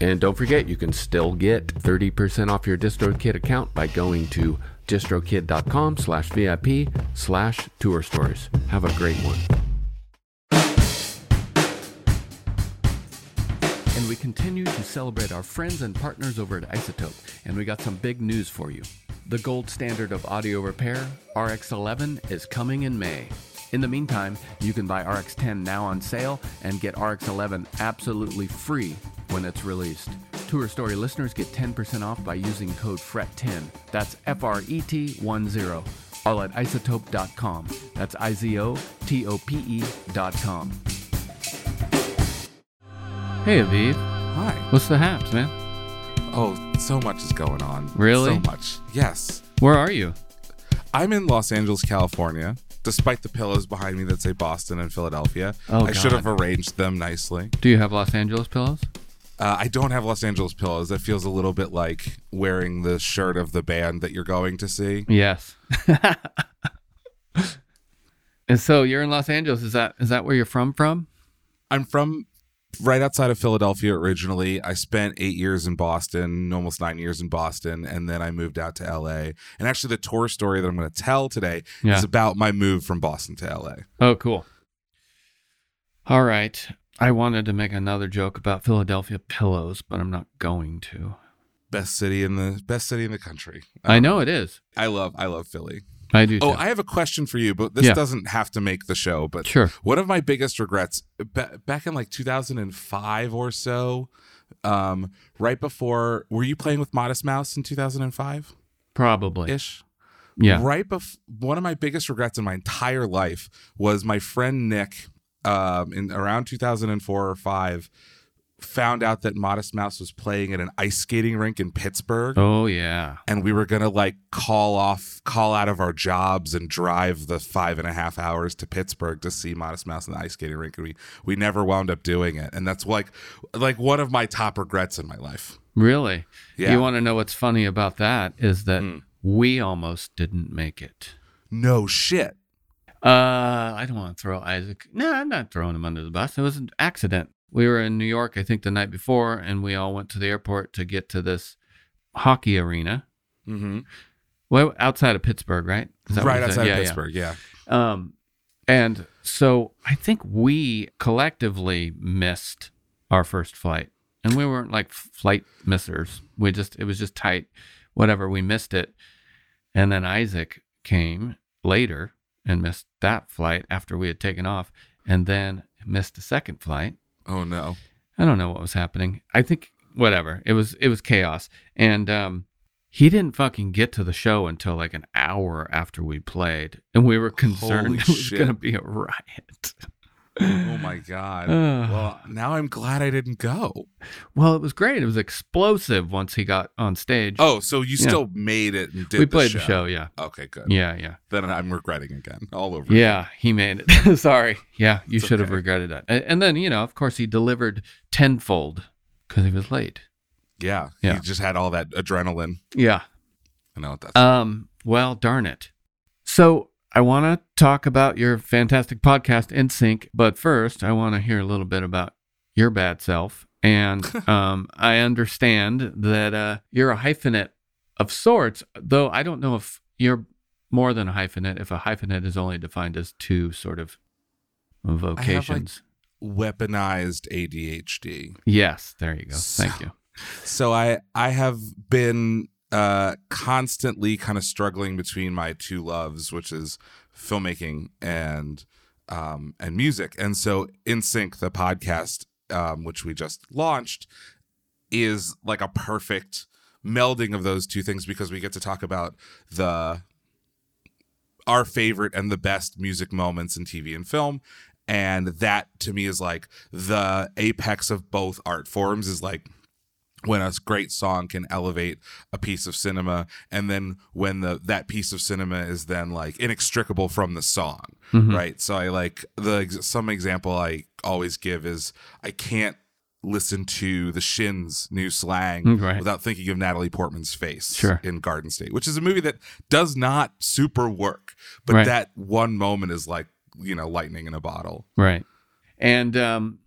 And don't forget, you can still get 30% off your DistroKid account by going to distrokid.com slash VIP slash tour stories. Have a great one. And we continue to celebrate our friends and partners over at Izotope, and we got some big news for you. The gold standard of audio repair, RX 11, is coming in May. In the meantime, you can buy RX 10 now on sale and get RX 11 absolutely free when it's released. Tour Story listeners get 10% off by using code FRET10. That's F R E T 1 0. All at izotope.com. That's I Z O T O P E.com. Hey, Aviv. Hi. What's the haps, man? Oh, so much is going on. Really? So much. Yes. Where are you? I'm in Los Angeles, California, despite the pillows behind me that say Boston and Philadelphia. Oh, I should have arranged them nicely. Do you have Los Angeles pillows? Uh, I don't have Los Angeles pillows. That feels a little bit like wearing the shirt of the band that you're going to see. Yes. and so you're in Los Angeles. Is that is that where you're from? From? I'm from right outside of Philadelphia originally. I spent eight years in Boston, almost nine years in Boston, and then I moved out to LA. And actually, the tour story that I'm going to tell today Yeah. is about my move from Boston to LA. Oh, cool. All right. I wanted to make another joke about Philadelphia pillows, but I'm not going to. Best city in the best city in the country. I um, know it is. I love I love Philly. I do. Oh, too. I have a question for you, but this Yeah. doesn't have to make the show. But Sure. one of my biggest regrets ba- back in like 2005 or so, um, right before, were you playing with Modest Mouse in 2005 probably. ish? Yeah. Right before, one of my biggest regrets in my entire life was my friend Nick, um, in around 2004 or five, found out that Modest Mouse was playing at an ice skating rink in Pittsburgh Oh yeah. and we were gonna like call off call out of our jobs and drive the five and a half hours to pittsburgh to see modest mouse in the ice skating rink and we we never wound up doing it and that's like like one of my top regrets in my life Really? Yeah. You want to know what's funny about that is that Mm. we almost didn't make it. no shit Uh, I don't want to throw Isaac. No, I'm not throwing him under the bus. It was an accident. We were in New York, I think, the night before, and we all went to the airport to get to this hockey arena. mm-hmm. Well, outside of Pittsburgh, right? Is that what right outside Yeah, of yeah. pittsburgh yeah. Um, and so I think we collectively missed our first flight, and we weren't like flight missers. We just it was just tight. Whatever, we missed it, and then Isaac came later and missed that flight after we had taken off, and then missed a second flight. Oh no I don't know what was happening. I think whatever. It was it was chaos. And um he didn't fucking get to the show until like an hour after we played. And we were concerned Holy it was shit. gonna be a riot. Oh my god well now i'm glad i didn't go Well, it was great. It was explosive once he got on stage. oh so you Yeah. still made it and did we the played show. the show, yeah. okay good Yeah, yeah. then i'm regretting again all over Yeah, he made it. Sorry. Yeah, you It's should have regretted that. And then, you know, of course, he delivered tenfold because he was late. yeah Yeah. you just had all that adrenaline Yeah. i know what that's Um, well, darn it. So I want to talk about your fantastic podcast, In Sync, but first I want to hear a little bit about your bad self. And um, I understand that uh, you're a hyphenate of sorts, though I don't know if you're more than a hyphenate, if a hyphenate is only defined as two sort of vocations. Weaponized ADHD. yes, there you go. So- Thank you. So I I have been uh constantly kind of struggling between my two loves, which is filmmaking and um and music. And so In Sync, the podcast, um, which we just launched, is like a perfect melding of those two things because we get to talk about the our favorite and the best music moments in TV and film. And that to me is like the apex of both art forms is like when a great song can elevate a piece of cinema and then when the that piece of cinema is then like inextricable from the song Mhm. right so i like the some example i always give is i can't listen to the shins new slang Mm, right. without thinking of natalie portman's face Sure. in garden state which is a movie that does not super work but Right. that one moment is like you know lightning in a bottle Right. And um,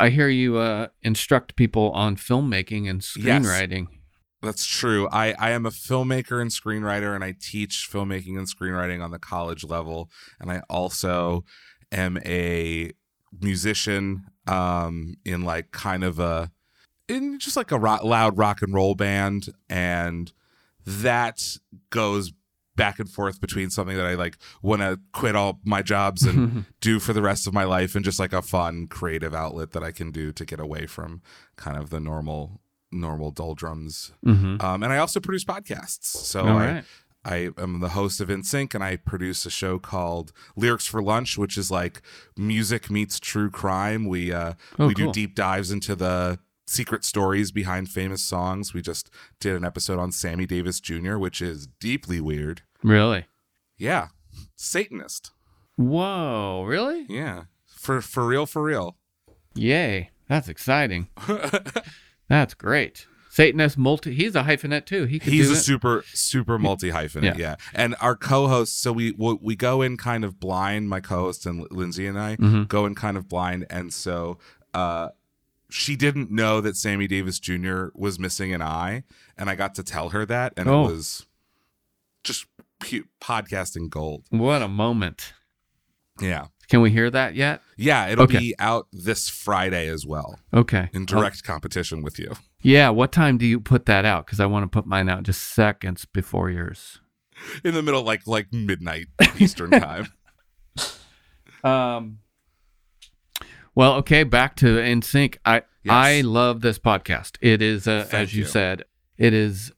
I hear you uh, instruct people on filmmaking and screenwriting. Yes. That's true. I, I am a filmmaker and screenwriter, and I teach filmmaking and screenwriting on the college level. And I also am a musician um, in like kind of a in just like a rock, loud rock and roll band, and that goes back and forth between something that I like want to quit all my jobs and do for the rest of my life, and just like a fun creative outlet that I can do to get away from kind of the normal normal doldrums hmm um, and I also produce podcasts. So I. I am the host of InSync, and I produce a show called Lyrics for Lunch, which is like music meets true crime. We uh, Oh, we cool. do deep dives into the secret stories behind famous songs. We just did an episode on Sammy Davis Jr., which is deeply weird. Really? Yeah, Satanist. Whoa, really? Yeah, for for real, for real. Yay. That's exciting. That's great. Satanist multi he's a hyphenate too. He could He's a it. super super multi hyphenate, Yeah. yeah. And our co-host so we we we go in kind of blind. My co-host and Lindsay and I Mhm. go in kind of blind, and so uh, she didn't know that Sammy Davis Jr. was missing an eye, and I got to tell her that, and Oh. it was pu- podcasting gold. What a moment. Yeah, Can we hear that yet? yeah. It'll Okay. be out this Friday as well, Okay. in direct competition with you. Oh, yeah. What time do you put that out? Because I want to put mine out just seconds before yours. in the middle, like like midnight Eastern time. Um. Well, okay, back to In Sync. I Yes. I love this podcast. It is, Thank as you, you. said, it is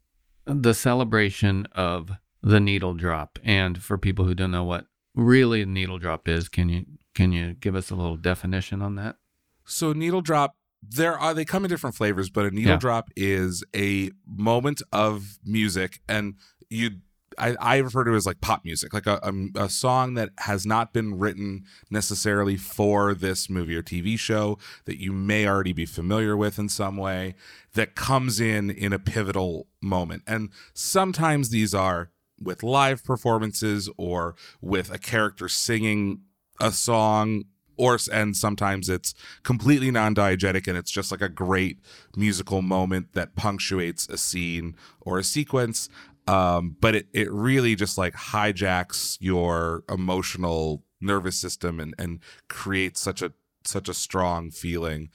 the celebration of the needle drop. And for people who don't know what really a needle drop is, can you can you give us a little definition on that? So needle drop, there are they come in different flavors, but a needle Yeah. drop is a moment of music, and you. I, I refer to it as like pop music, like a, a, a song that has not been written necessarily for this movie or TV show that you may already be familiar with in some way that comes in in a pivotal moment. And sometimes these are with live performances or with a character singing a song or and sometimes it's completely non-diegetic and it's just like a great musical moment that punctuates a scene or a sequence um, but it, it really just like hijacks your emotional nervous system and, and creates such a such a strong feeling.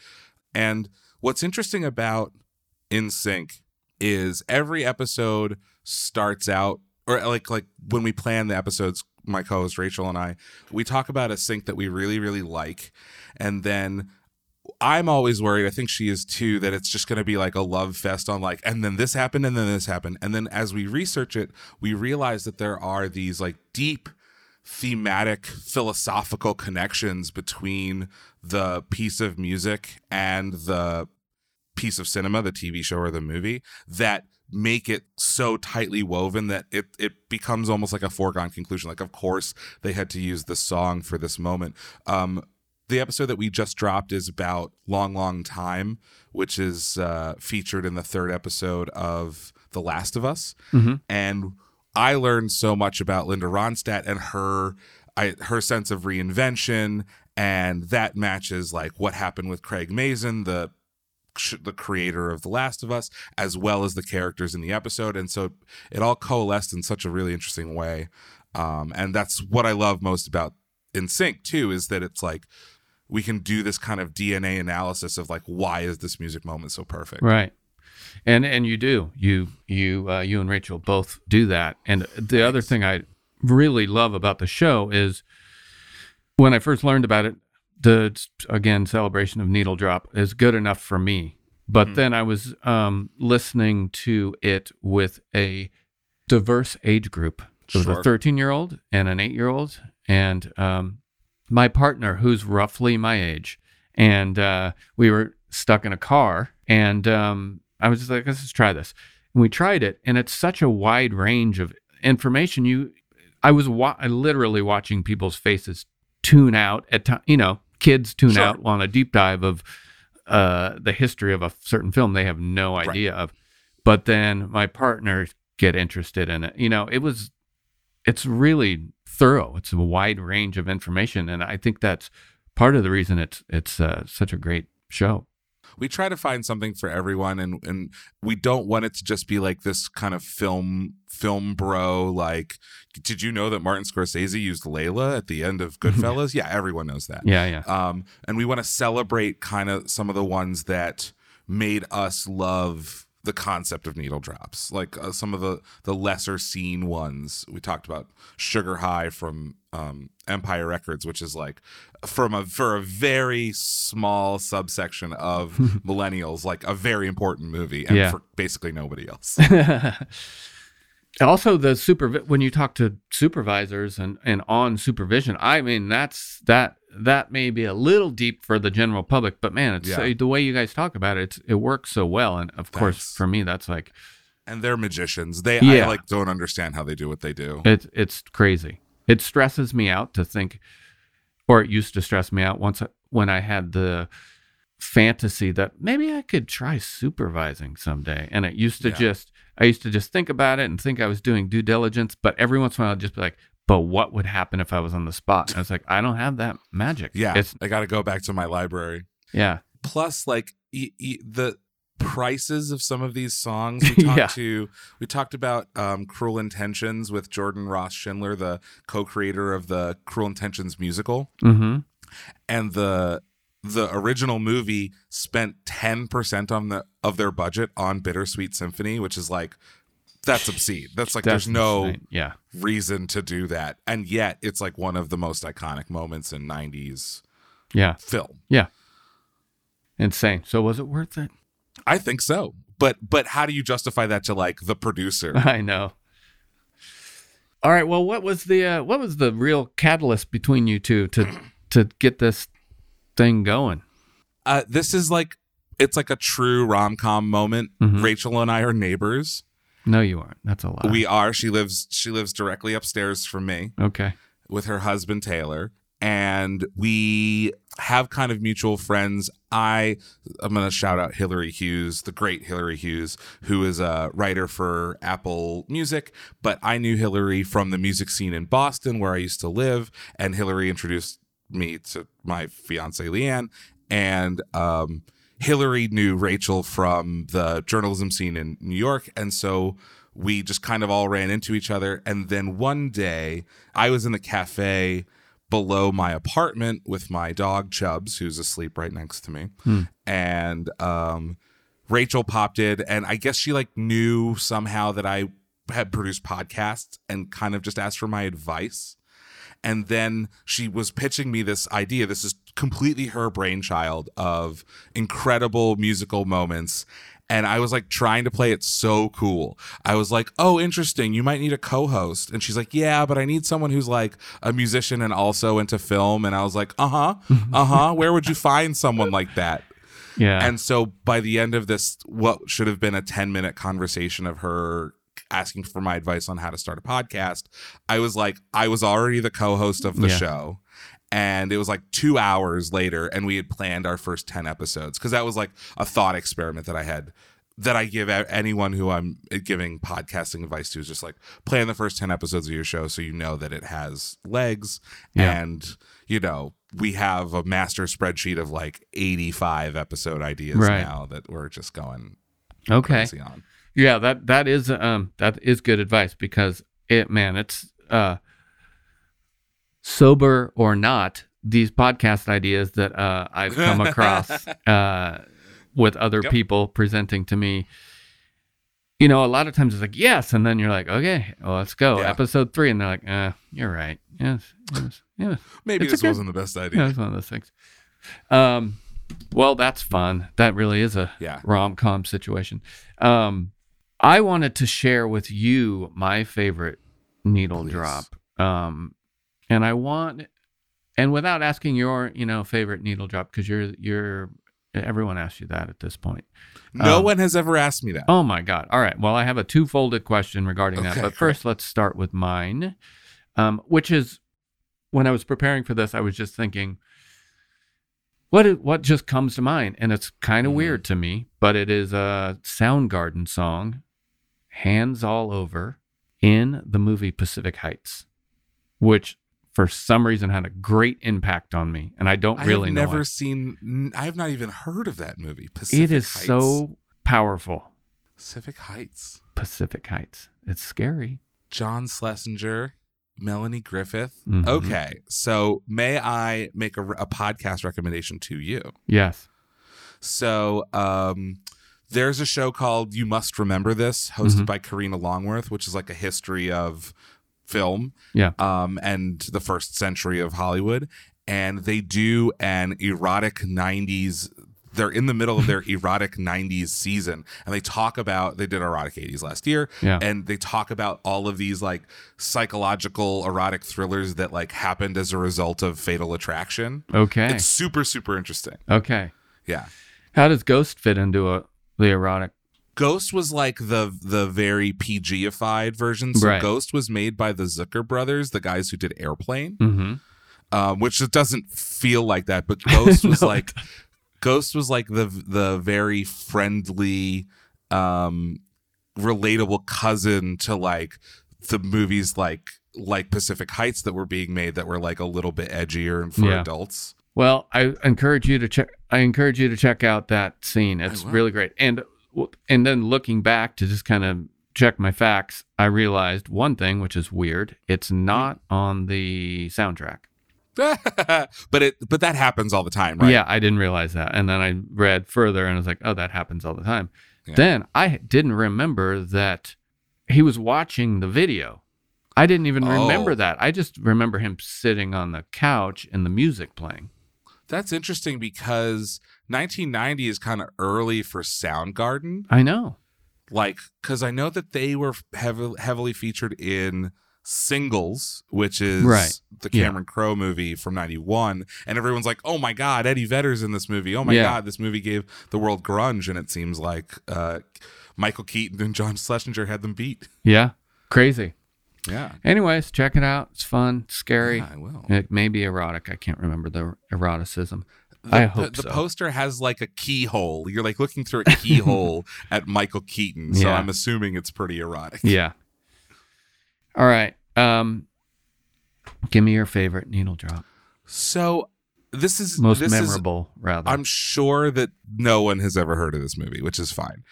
And what's interesting about in sync is every episode starts out or like like when we plan the episodes my co-host rachel and i we talk about a sync that we really really like. And then i'm always worried i think she is too that it's just going to be like a love fest on like and then this happened and then this happened. And then as we research it we realize that there are these like deep thematic philosophical connections between the piece of music and the piece of cinema, the TV show or the movie, that make it so tightly woven that it it becomes almost like a foregone conclusion. Like, of course, they had to use the song for this moment. Um, the episode that we just dropped is about long, long time, which is uh, featured in the third episode of The Last of Us, Mhm. and I learned so much about Linda Ronstadt and her I, her sense of reinvention, and that matches like what happened with Craig Mazin, the the creator of The Last of Us, as well as the characters in the episode, and so it all coalesced in such a really interesting way. Um, and that's what I love most about In Sync too, is that it's like we can do this kind of DNA analysis of like why is this music moment so perfect, right? And and you do you you uh, you and Rachel both do that. And the other thing I really love about the show is when I first learned about it, the again celebration of Needle Drop is good enough for me. But mm-hmm. then I was um, listening to it with a diverse age group. There was sure. a 13 year old and an eight year old, and um, my partner, who's roughly my age, and uh, we were stuck in a car, and um, I was just like, let's just try this. And we tried it, and it's such a wide range of information. You, I was wa- literally watching people's faces tune out at time. You know, kids tune sure. out on a deep dive of uh, the history of a certain film they have no idea right. of. But then my partner get interested in it. You know, it was, it's really thorough. It's a wide range of information, and I think that's part of the reason it's it's uh, such a great show we try to find something for everyone and and we don't want it to just be like this kind of film film bro like did you know that Martin Scorsese used Layla at the end of Goodfellas? yeah, everyone knows that. Yeah, yeah. Um and we want to celebrate kind of some of the ones that made us love the concept of needle drops. Like uh, some of the the lesser seen ones. We talked about sugar high from um, empire records which is like from a for a very small subsection of millennials like a very important movie and yeah. for basically nobody else also the super when you talk to supervisors and and on supervision i mean that's that that may be a little deep for the general public, but man, it's yeah. uh, the way you guys talk about it. it works so well, and of course, for me, that's like. And they're magicians. They yeah. I like don't understand how they do what they do. It's it's crazy. It stresses me out to think, or it used to stress me out once I, when I had the fantasy that maybe I could try supervising someday. And it used to yeah. just I used to just think about it and think I was doing due diligence, but every once in a while I'd just be like, but what would happen if I was on the spot? And I was like, I don't have that magic. Yeah, it's, I got to go back to my library. Yeah. Plus, like e- e- the prices of some of these songs. We talked yeah. to we talked about um, Cruel Intentions with Jordan Ross Schindler, the co-creator of the Cruel Intentions musical, mm-hmm. and the the original movie spent 10% on the of their budget on Bittersweet Symphony, which is like that's obscene. That's like that's there's no yeah. reason to do that. And yet it's like one of the most iconic moments in 90s yeah. film. Yeah. Insane. So was it worth it? I think so. But but how do you justify that to like the producer? I know. All right, well what was the uh, what was the real catalyst between you two to to get this thing going? Uh this is like it's like a true rom-com moment. Mm-hmm. Rachel and I are neighbors no, you aren't. That's a lie. We are. She lives. She lives directly upstairs from me. Okay. With her husband Taylor, and we have kind of mutual friends. I I'm gonna shout out Hillary Hughes, the great Hillary Hughes, who is a writer for Apple Music. But I knew Hillary from the music scene in Boston, where I used to live, and Hillary introduced me to my fiance Leanne, and um, Hillary knew Rachel from the journalism scene in New York. And so we just kind of all ran into each other. And then one day I was in the cafe below my apartment with my dog Chubs, who's asleep right next to me. Hmm. And um, Rachel popped in, and I guess she like knew somehow that I had produced podcasts and kind of just asked for my advice. And then she was pitching me this idea. This is completely her brainchild of incredible musical moments and I was like trying to play it so cool. I was like, "Oh, interesting. You might need a co-host." And she's like, "Yeah, but I need someone who's like a musician and also into film." And I was like, "Uh-huh. Uh-huh. Where would you find someone like that?" Yeah. And so by the end of this what should have been a 10-minute conversation of her asking for my advice on how to start a podcast, I was like, I was already the co-host of the yeah. show and it was like two hours later and we had planned our first 10 episodes because that was like a thought experiment that i had that I give anyone who I'm eh, giving podcasting advice to is just like plan the first 10 episodes of your show so you know that it has legs Yeah. and you know we have a master spreadsheet of like 85 episode ideas Right. now that we're just going Okay. crazy on. Yeah, that that is um that is good advice because it man, it's uh sober or not, these podcast ideas that uh I've come across uh with other Yep. people presenting to me. You know, a lot of times it's like, yes, and then you're like, okay, well, let's go. Yeah. Episode three, and they're like, uh, you're right. Yes, yes, yes. Maybe It's this good- wasn't the best idea. Yeah, it's one of those things. Um, well, that's fun. That really is a Yeah. rom com situation. Um, I wanted to share with you my favorite needle Please. drop. Um, and I want, and without asking your, you know, favorite needle drop, because you're you're everyone asks you that at this point. No Um, one has ever asked me that. Oh my God. All right. Well, I have a two folded question regarding that. But first, let's start with mine, um, which is when I was preparing for this, I was just thinking, what, what just comes to mind? And it's kind of Mhm. weird to me, but it is a Soundgarden song, Hands All Over, in the movie Pacific Heights, which for some reason had a great impact on me. And I don't really know. I really have know. never seen. I have not even heard of that movie. Pacific It is Heights. so powerful. Pacific Heights. Pacific Heights. It's scary. John Schlesinger, Melanie Griffith. Mhm. Okay, so may I make a, a podcast recommendation to you? Yes. So, um, there's a show called You Must Remember This, hosted Mhm. by Karina Longworth, which is like a history of film, Yeah. um, and the first century of Hollywood. And they do an erotic '90s. They're in the middle of their erotic '90s season, and they talk about. They did erotic '80s last year, Yeah. and they talk about all of these like psychological erotic thrillers that like happened as a result of Fatal Attraction. Okay. It's super super interesting. okay. Yeah. How does Ghost fit into a, the erotic? Ghost was like the the very PG-ified version. So Right. Ghost was made by the Zucker brothers, the guys who did Airplane, Mm-hmm. um, which it doesn't feel like that. But Ghost was No, like Ghost was like the the very friendly, um, relatable cousin to like the movies like like Pacific Heights that were being made that were like a little bit edgier and for Yeah. adults. Well, I encourage you to check. I encourage you to check out that scene. It's really great. And and then looking back to just kind of check my facts, I realized one thing, which is weird. It's not on the soundtrack. but it but that happens all the time, right? Yeah, I didn't realize that. And then I read further, and I was like, oh, that happens all the time. Yeah. Then I didn't remember that he was watching the video. I didn't even remember Oh. that. I just remember him sitting on the couch and the music playing. That's interesting because 1990 is kind of early for Soundgarden. I know. Like, because I know that they were heavily heavily featured in Singles, which is Right. the Yeah. Cameron Crowe movie from 91. And everyone's like, oh my God, Eddie Vedder's in this movie. Oh my Yeah. God, this movie gave the world grunge. And it seems like uh, Michael Keaton and John Schlesinger had them beat. Yeah. Crazy. Yeah. Anyways, check it out. It's fun, scary. Yeah, I will. It may be erotic. I can't remember the eroticism. The, I the- hope the, so. poster has like a keyhole. You're like looking through a keyhole at Michael Keaton. So Yeah. I'm assuming it's pretty erotic. Yeah. All right. Um, give me your favorite needle drop. So this is Most this is- memorable, rather. I'm sure that no one has ever heard of this movie, which is fine.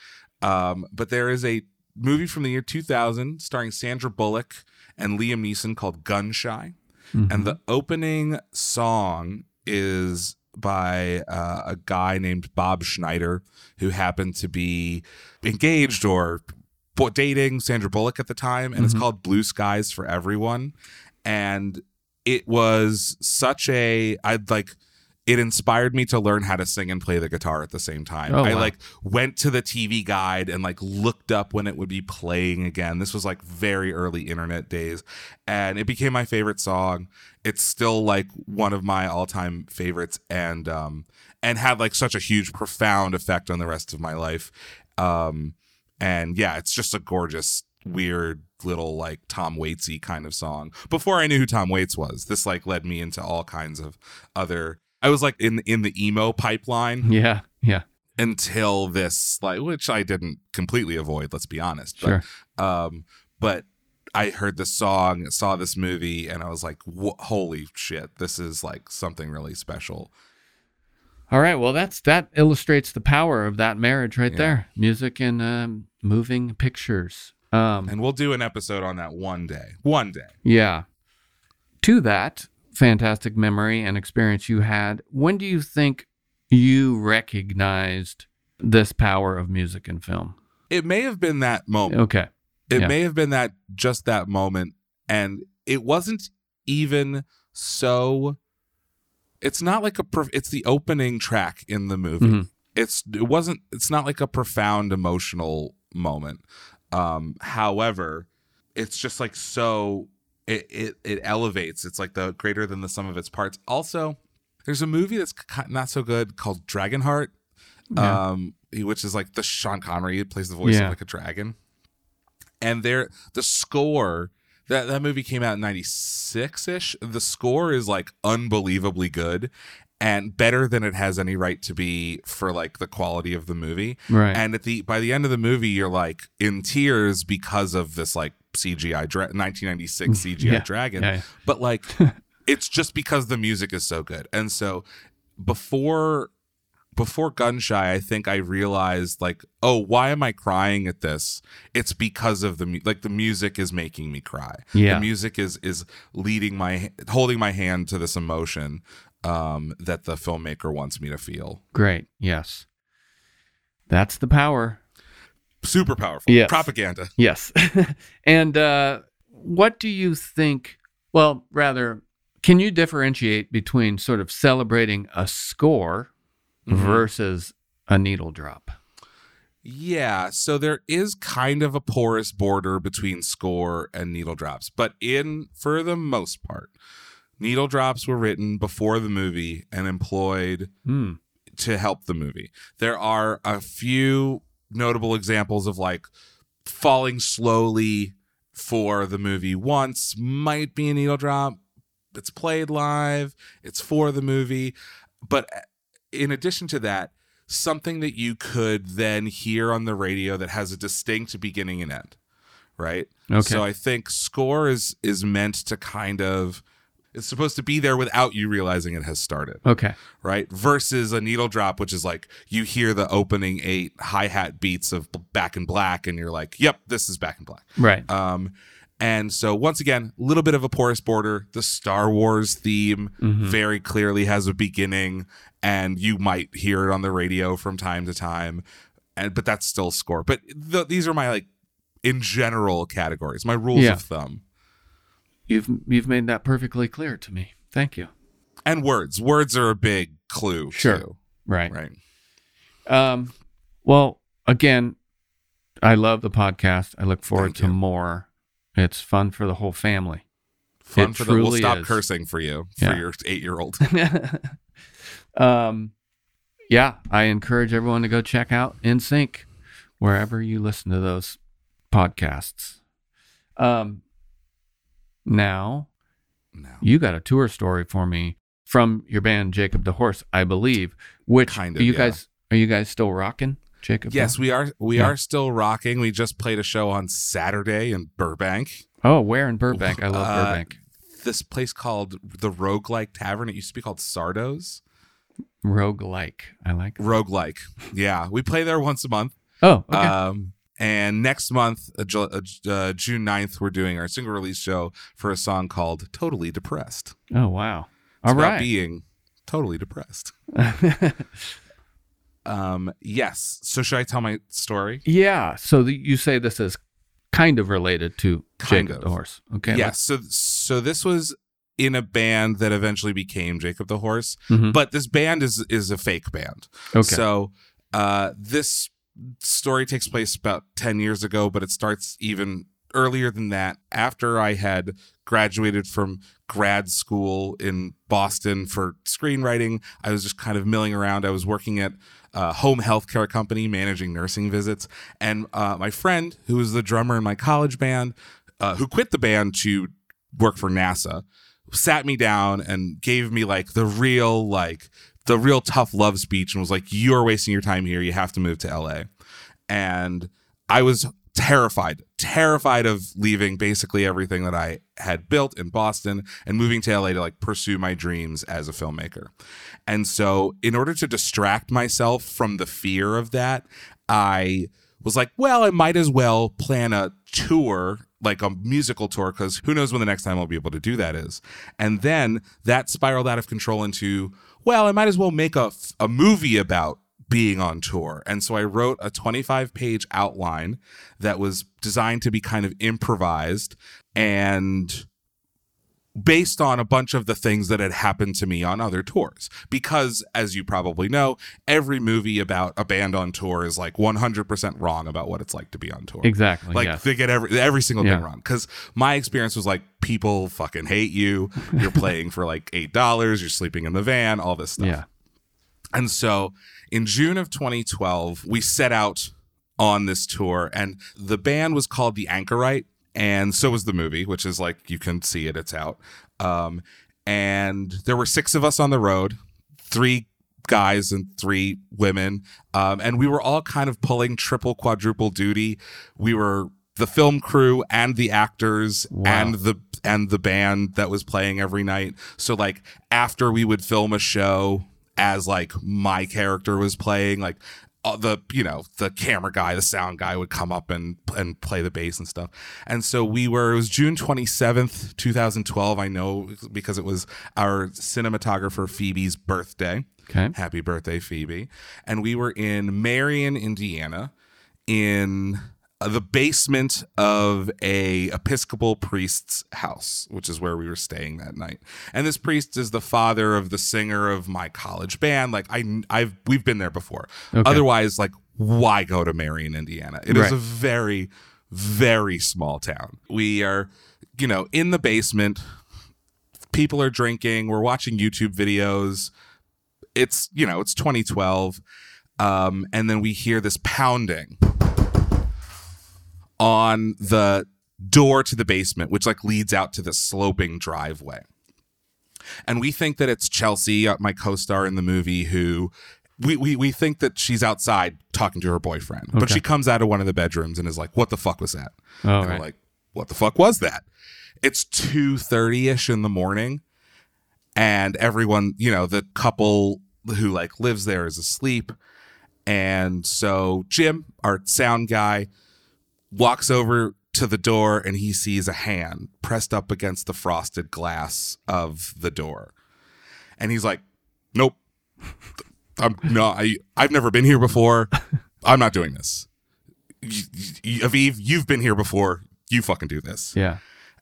Um, but there is a movie from the year 2000 starring Sandra Bullock and Liam Neeson called Gun Shy. Mhm. And the opening song is by uh, a guy named Bob Schneider, who happened to be engaged or dating Sandra Bullock at the time. And it's Mhm. called Blue Skies for Everyone. And it was such a, I'd like, it inspired me to learn how to sing and play the guitar at the same time. Oh, I wow. like went to the TV guide and like looked up when it would be playing again. This was like very early internet days and it became my favorite song. It's still like one of my all-time favorites and um and had like such a huge profound effect on the rest of my life. Um and yeah, it's just a gorgeous weird little like Tom Waitsy kind of song. Before I knew who Tom Waits was, this like led me into all kinds of other I was like in in the emo pipeline yeah. Yeah. until this like which I didn't completely avoid, let's be honest. But, Sure. Um but I heard the song, saw this movie and I was like, "Holy shit, this is like something really special." All right. Well, that's that illustrates the power of that marriage right Yeah. there. Music and um, moving pictures. Um, And we'll do an episode on that one day. One day. yeah. To that fantastic memory and experience you had, when do you think you recognized this power of music and film? It may have been that moment. Okay. It Yeah. may have been that just that moment and it wasn't even so it's not like a prof- it's the opening track in the movie. Mhm. It's it wasn't it's not like a profound emotional moment. Um however, it's just like so it it it elevates. It's like the greater than the sum of its parts. Also, there's a movie that's not so good called Dragonheart Yeah. um which is like the Sean Connery plays the voice Yeah. of like a dragon and there the score that that movie came out in 96ish the score is like unbelievably good and better than it has any right to be for like the quality of the movie right. and at the by the end of the movie you're like in tears because of this like CGI dra- 1996 mm. CGI Yeah. dragon yeah. but like it's just because the music is so good and so before before gunshy i think i realized like oh why am i crying at this it's because of the mu- like the music is making me cry Yeah. the music is is leading my holding my hand to this emotion um that the filmmaker wants me to feel Great. Yes. That's the power. super powerful Yes. propaganda Yes. and uh, what do you think? Well, rather, can you differentiate between sort of celebrating a score Mhm. versus a needle drop? Yeah, so there is kind of a porous border between score and needle drops, but in for the most part, needle drops were written before the movie and employed Hmm. to help the movie. There are a few notable examples of like falling slowly for the movie once might be a needle drop. It's played live, it's for the movie, but in addition to that, something that you could then hear on the radio that has a distinct beginning and end, right? Okay. So I think score is is meant to kind of it's supposed to be there without you realizing it has started Okay. right? Versus a needle drop, which is like you hear the opening eight hi hat beats of Back in Black, and you're like, "Yep, this is Back in Black." Right. Um, and so once again, a little bit of a porous border. The Star Wars theme Mhm. very clearly has a beginning, and you might hear it on the radio from time to time, and but that's still score. But th- these are my like in general categories, my rules Yeah. of thumb. You've you've made that perfectly clear to me. Thank you. And words, words are a big clue. Sure. too, Right. right. Um. Well, again, I love the podcast. I look forward Thank to you. more. It's fun for the whole family. Fun It for the. We'll stop is. cursing for you for Yeah. your eight year old. um, yeah, I encourage everyone to go check out In Sync wherever you listen to those podcasts. Um, now no. you got a tour story for me from your band Jacob the Horse, I believe. Which Kind are of, you yeah. guys are you guys still rocking, Jacob? Yes, we are. We Yeah. are still rocking. We just played a show on Saturday in Burbank. Oh, where in Burbank? I love Uh, Burbank. This place called the Roguelike Tavern. It used to be called Sardo's. Roguelike. I like. it. Roguelike. Yeah, we play there once a month. Oh, okay. Um, and next month, uh, Ju- uh, uh, June 9th, we're doing our single release show for a song called "Totally Depressed." oh, wow. It's All about being totally depressed. Um, yes. So should I tell my story? yeah. So the, you say this is kind of related to Kind Jacob of. the Horse. Okay. Yeah. So so this was in a band that eventually became Jacob the Horse, Mhm. but this band is is a fake band. Okay. So uh, this story takes place about 10 years ago, but it starts even earlier than that. After I had graduated from grad school in Boston for screenwriting, I was just kind of milling around. I was working at a home healthcare company managing nursing visits. And uh, my friend, who was the drummer in my college band, uh, who quit the band to work for NASA, sat me down and gave me like the real like the real tough love speech and was like, "You are wasting your time here. You have to move to LA." And I was terrified, terrified of leaving basically everything that I had built in Boston and moving to LA to like pursue my dreams as a filmmaker. And so, in order to distract myself from the fear of that, I was like, well, I might as well plan a tour like a musical tour because who knows when the next time I'll be able to do that is. And then that spiraled out of control into, well, I might as well make a, a movie about being on tour. And so I wrote a 25 page outline that was designed to be kind of improvised and based on a bunch of the things that had happened to me on other tours. Because, as you probably know, every movie about a band on tour is like 100% wrong about what it's like to be on tour. Exactly. Like yes. they get every every single Yeah. thing wrong. Because my experience was like people fucking hate you. You're playing for like eight dollars. You're sleeping in the van. All this stuff. yeah. And so in June of 2012, we set out on this tour, and the band was called The Anchorite, and so was the movie, which is like you can see it, it's out. Um, and there were six of us on the road, three guys and three women, um, and we were all kind of pulling triple, quadruple duty. We were the film crew and the actors Wow. and the and the band that was playing every night. So like after we would film a show as like my character was playing like uh, the you know the camera guy the sound guy would come up and and play the bass and stuff. And so we were it was june 27th 2012 i know because it was our cinematographer phoebe's birthday. Okay. happy birthday phoebe. And we were in marion indiana in the basement of a episcopal priest's house which is where we were staying that night. And this priest is the father of the singer of my college band. Like i i've we've been there before. Okay. otherwise like why go to marion indiana? It is Right. a very very small town. We are you know in the basement. People are drinking. We're watching youtube videos. It's you know it's 2012 um and then we hear this pounding on the door to the basement which like leads out to the sloping driveway. And we think that it's chelsea uh, my co-star in the movie who we, we, we think that she's outside talking to her boyfriend. But she comes out of one of the bedrooms and is like what the fuck was that? Oh, and right. we're like what the fuck was that? It's 2.30ish in the morning and everyone you know the couple who like lives there is asleep. And so jim our sound guy walks over to the door and he sees a hand pressed up against the frosted glass of the door. And he's like nope. I'm no i i've never been here before. I'm not doing this. Y- y- aviv you've been here before. You fucking do this. Yeah.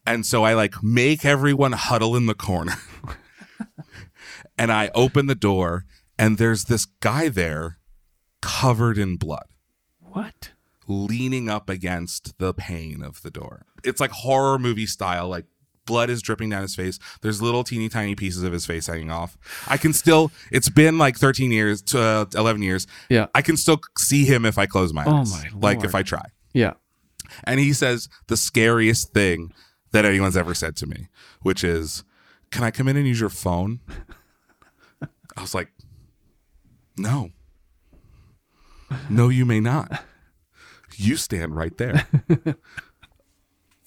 and so I like make everyone huddle in the corner. and I open the door and there's this guy there covered in blood, What? Leaning up against the pane of the door. It's like horror movie style, like blood is dripping down his face. There's little teeny tiny pieces of his face hanging off. I can still it's been like 13 years to uh, 11 years. Yeah. I can still see him if I close my eyes. Oh eyes. my like Lord. if I try. Yeah. And he says the scariest thing that anyone's ever said to me, which is, Can I come in and use your phone? I was like, No. No, you may not. You stand right there.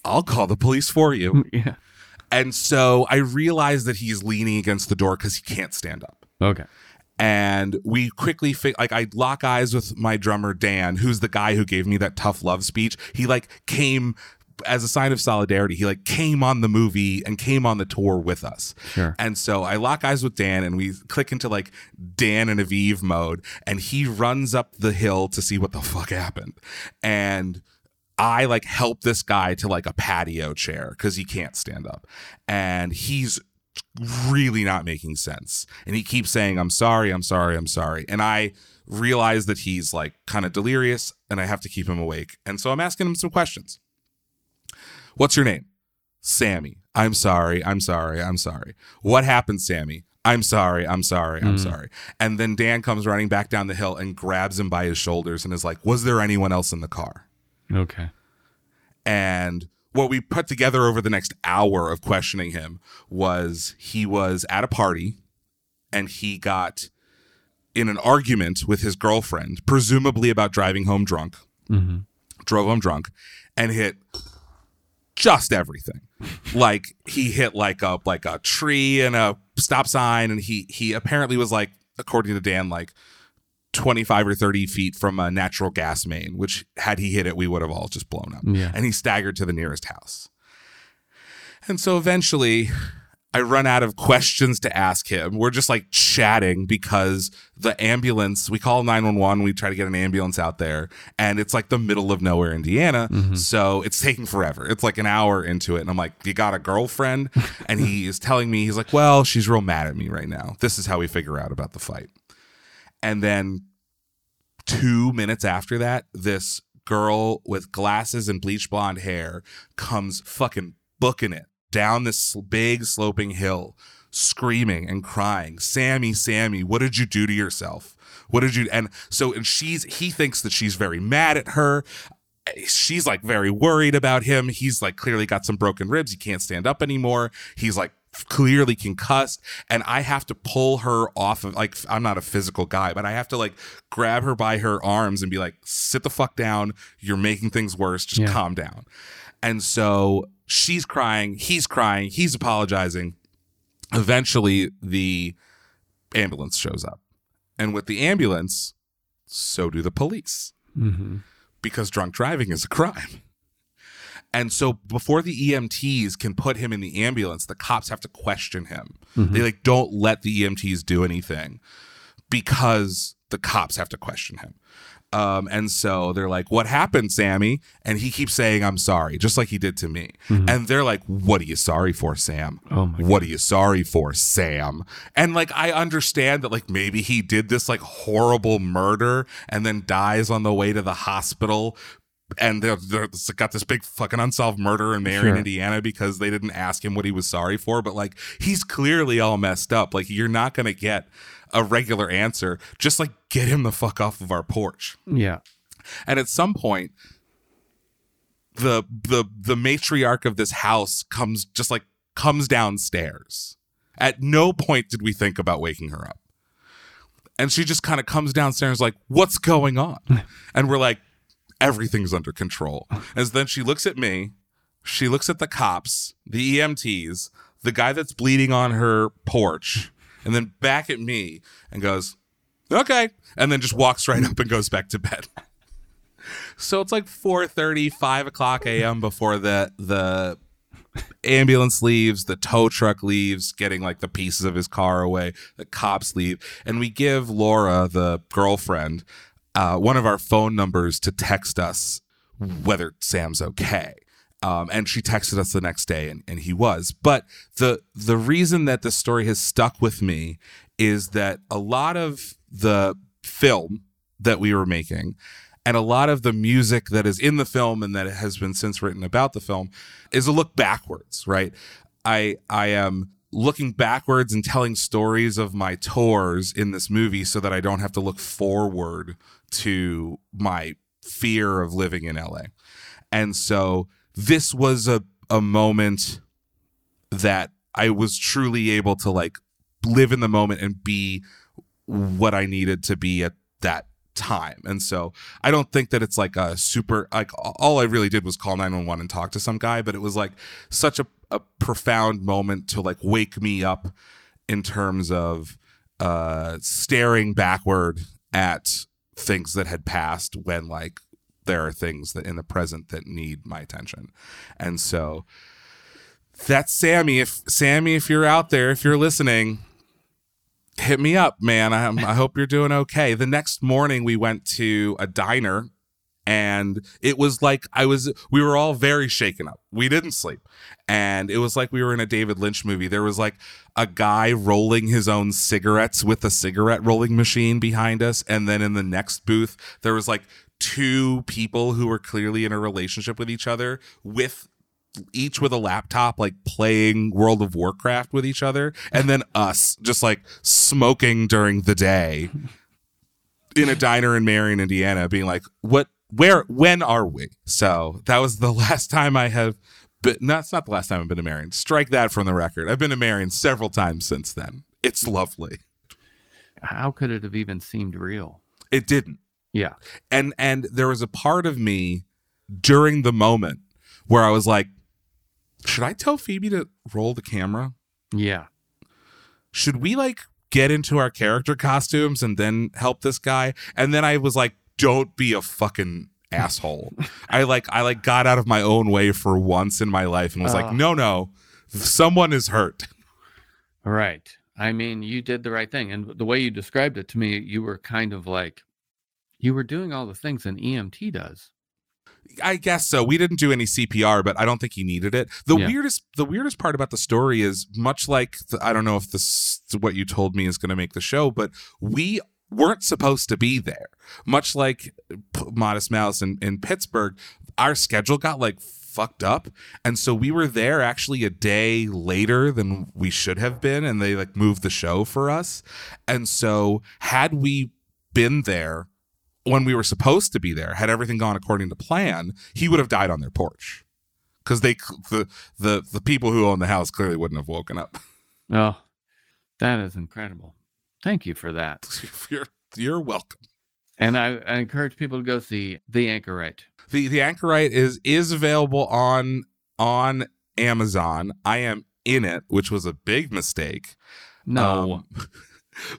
I'll call the police for you. Yeah. And so I realize that he's leaning against the door because he can't stand up Okay. and we quickly fi- like I lock eyes with my drummer Dan, who's the guy who gave me that tough love speech. He like came as a sign of solidarity. He like came on the movie and came on the tour with us. Sure. And so I lock eyes with Dan and we click into like Dan and Aviv mode and he runs up the hill to see what the fuck happened. And I like help this guy to like a patio chair because he can't stand up. And he's really not making sense. And he keeps saying, I'm sorry, I'm sorry, I'm sorry. And I realize that he's like kind of delirious and I have to keep him awake. And so I'm asking him some questions. What's your name? Sammy. I'm sorry, I'm sorry, I'm sorry. What happened, Sammy? I'm sorry, I'm sorry, I'm hmm. sorry. And then Dan comes running back down the hill and grabs him by his shoulders and is like, Was there anyone else in the car? Okay. And what we put together over the next hour of questioning him was he was at a party and he got in an argument with his girlfriend, presumably about driving home drunk. Mm-hmm. Drove home drunk and hit just everything. like he hit like a like a tree and a stop sign, and he he apparently was like, according to Dan, like 25 or 30 feet from a natural gas main, which had he hit it, we would have all just blown up. Yeah. And he staggered to the nearest house. And so eventually I run out of questions to ask him. We're just like chatting because the ambulance, we call 911, we try to get an ambulance out there, and it's like the middle of nowhere, Indiana. Mm-hmm. So it's taking forever. It's like an hour into it. And I'm like, You got a girlfriend? and he is telling me, He's like, Well, she's real mad at me right now. This is how we figure out about the fight. And then two minutes after that, this girl with glasses and bleach blonde hair comes fucking booking it down this big sloping hill, screaming and crying, Sammy, Sammy, what did you do to yourself? What did you and so and she's he thinks that she's very mad at her. She's like very worried about him. He's like clearly got some broken ribs. He can't stand up anymore. He's like clearly concussed and I have to pull her off of like I'm not a physical guy, but I have to like grab her by her arms and be like sit the fuck down. You're making things worse. Just Yeah. calm down. And so she's crying, he's crying, he's apologizing. Eventually the ambulance shows up. And with the ambulance, so do the police Mm-hmm. because drunk driving is a crime. And so before the EMTs can put him in the ambulance, the cops have to question him. They like don't let the EMTs do anything because the cops have to question him. Um, and so they're like, "What happened, Sammy?" And he keeps saying, "I'm sorry," just like he did to me. And they're like, "What are you sorry for, Sam? Oh my what are you sorry for, Sam?" And like, I understand that like maybe he did this like horrible murder and then dies on the way to the hospital. And they're, they're got this big fucking unsolved murder in Marion, Sure. Indiana, because they didn't ask him what he was sorry for. But like, he's clearly all messed up. Like, you're not gonna get a regular answer. Just like, get him the fuck off of our porch. Yeah. And at some point, the the the matriarch of this house comes just like comes downstairs. At no point did we think about waking her up. And she just kind of comes downstairs like, "What's going on?" And we're like, "Everything's under control." As then she looks at me, she looks at the cops, the EMTs, the guy that's bleeding on her porch, and then back at me and goes, "Okay," and then just walks right up and goes back to bed. So it's like 4 5 o'clock a.m. before the the ambulance leaves, the tow truck leaves, getting like the pieces of his car away, the cops leave, and we give Laura, the girlfriend, uh, one of our phone numbers to text us whether Sam's okay. Um, and she texted us the next day, and, and he was. But the the reason that this story has stuck with me is that a lot of the film that we were making and a lot of the music that is in the film and that has been since written about the film is a look backwards right i i am looking backwards and telling stories of my tours in this movie so that i don't have to look forward to my fear of living in la and so this was a a moment that i was truly able to like live in the moment and be what i needed to be at that time. And so I don't think that it's like a super like all I really did was call 911 and talk to some guy, but it was like such a, a profound moment to like wake me up in terms of uh staring backward at things that had passed when like there are things that in the present that need my attention. And so that's Sammy. If Sammy, if you're out there, if you're listening, hit me up, man. I, I hope you're doing okay. The next morning, we went to a diner, and it was like I was. We were all very shaken up. We didn't sleep, and it was like we were in a David Lynch movie. There was like a guy rolling his own cigarettes with a cigarette rolling machine behind us, and then in the next booth, there was like two people who were clearly in a relationship with each other with each with a laptop like playing World of Warcraft with each other and then us just like smoking during the day in a diner in Marion, Indiana being like what where when are we? So that was the last time I have but no, it's not the last time I've been to Marion. Strike that from the record. I've been to Marion several times since then. It's lovely. how could it have even seemed real? It didn't. Yeah. And and there was a part of me during the moment where I was like, should I tell Phoebe to roll the camera? Yeah. Should we like get into our character costumes and then help this guy? And then I was like, don't be a fucking asshole. I like I like got out of my own way for once in my life and was Uh. like, no, no, someone is hurt. Right. I mean, you did the right thing. And the way you described it to me, you were kind of like, you were doing all the things an EMT does. I guess so. We didn't do any CPR, but I don't think he needed it. The Yeah. weirdest, the weirdest part about the story is much like the, I don't know if this what you told me is going to make the show, but we weren't supposed to be there. Much like P- Modest Mouse in, in Pittsburgh, our schedule got like fucked up, and so we were there actually a day later than we should have been, and they like moved the show for us. And so had we been there when we were supposed to be there, had everything gone according to plan, he would have died on their porch. Because they, the, the the people who own the house clearly wouldn't have woken up. Oh, that is incredible. Thank you for that. you're you're welcome. And I, I encourage people to go see The Anchorite. the The Anchorite is is available on on Amazon. I am in it, which was a big mistake. No. Um,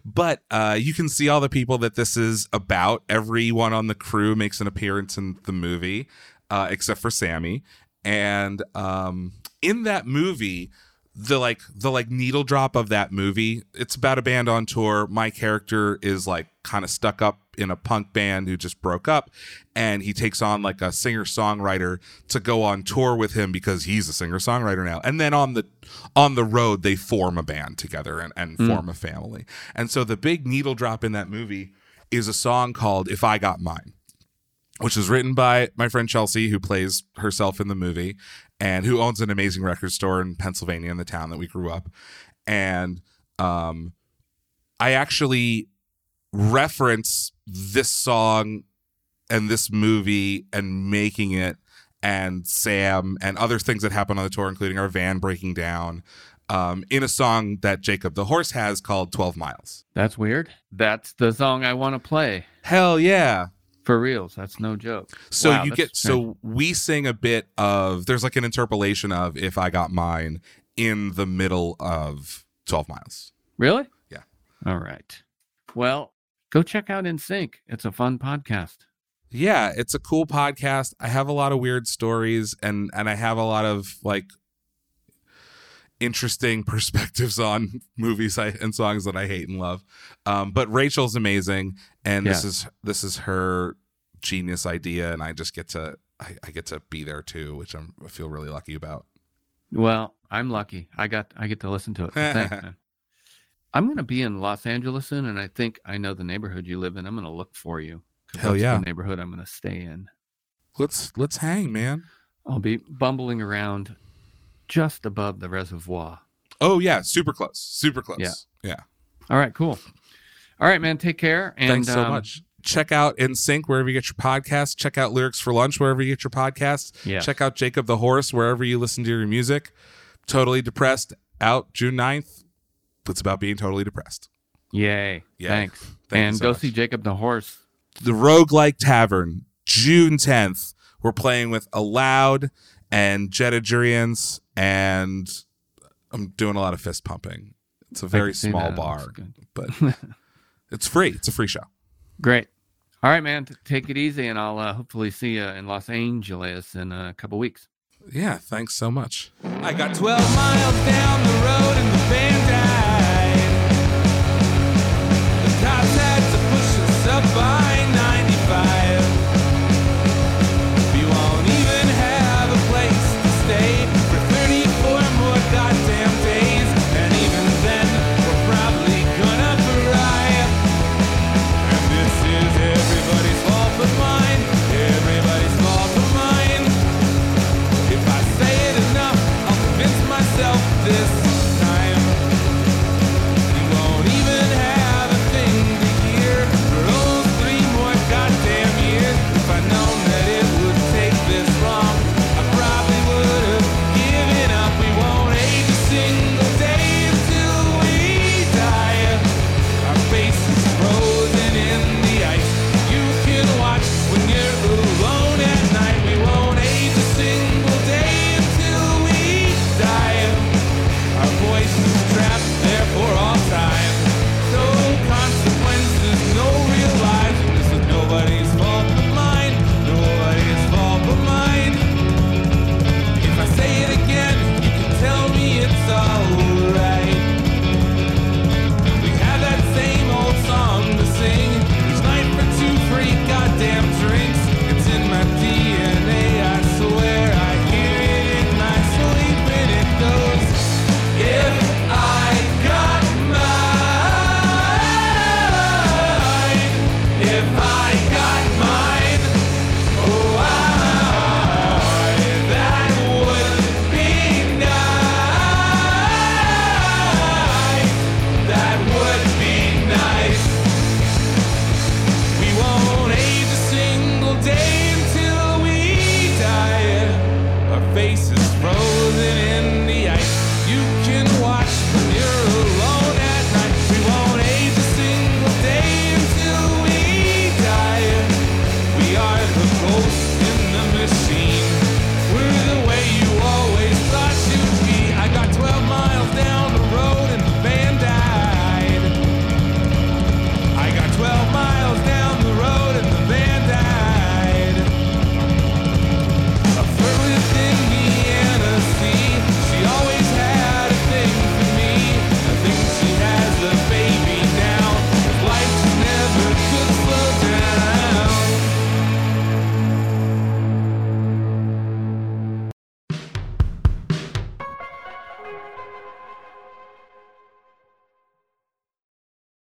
but uh, you can see all the people that this is about. Everyone on the crew makes an appearance in the movie, uh, except for Sammy. And um, in that movie, the like the like needle drop of that movie, it's about a band on tour. My character is like kind of stuck up in a punk band who just broke up, and he takes on like a singer songwriter to go on tour with him because he's a singer songwriter now. And then on the on the road, they form a band together and, and hmm. form a family. And so the big needle drop in that movie is a song called "If I Got Mine." which is written by my friend Chelsea, who plays herself in the movie and who owns an amazing record store in Pennsylvania in the town that we grew up. And um, I actually reference this song and this movie and making it and Sam and other things that happen on the tour, including our van breaking down, um, in a song that Jacob the Horse has called 12 Miles. That's weird. That's the song I want to play. Hell yeah. For reals. That's no joke. So Wow, you get strange. so we sing a bit of there's like an interpolation of if I got mine in the middle of 12 miles. Really? Yeah. All right. Well, go check out In Sync. It's a fun podcast. Yeah, it's a cool podcast. I have a lot of weird stories and and I have a lot of like interesting perspectives on movies I, and songs that I hate and love. Um, but Rachel's amazing and this is this is her genius idea and I just get to I, I get to be there too, which I'm, I feel really lucky about. Well, I'm lucky. I got I get to listen to it. Thanks, man. I'm going to be in Los Angeles soon, and I think I know the neighborhood you live in. I'm going to look for you. Hell yeah. The neighborhood I'm going to stay in. Let's let's hang, man. I'll be bumbling around just above the reservoir. Oh yeah, super close, super close. Yeah. yeah. All right, cool. All right, man. Take care. And, Thanks so um, much. Check out In Sync wherever you get your podcasts. Check out Lyrics for Lunch wherever you get your podcasts. Yeah. Check out Jacob the Horse wherever you listen to your music. Totally Depressed out June 9th. It's about being totally depressed. Yay. Yeah. Thanks. Thank and so go much. see Jacob the Horse. The Roguelike Tavern, June 10th. We're playing with Aloud and Jetta Jurians, and I'm doing a lot of fist pumping. It's a very small that. bar, but it's free. It's a free show. Great. All right, man. Take it easy, and I'll uh, hopefully see you in Los Angeles in a couple weeks. Yeah, thanks so much. I got 12 miles down the road and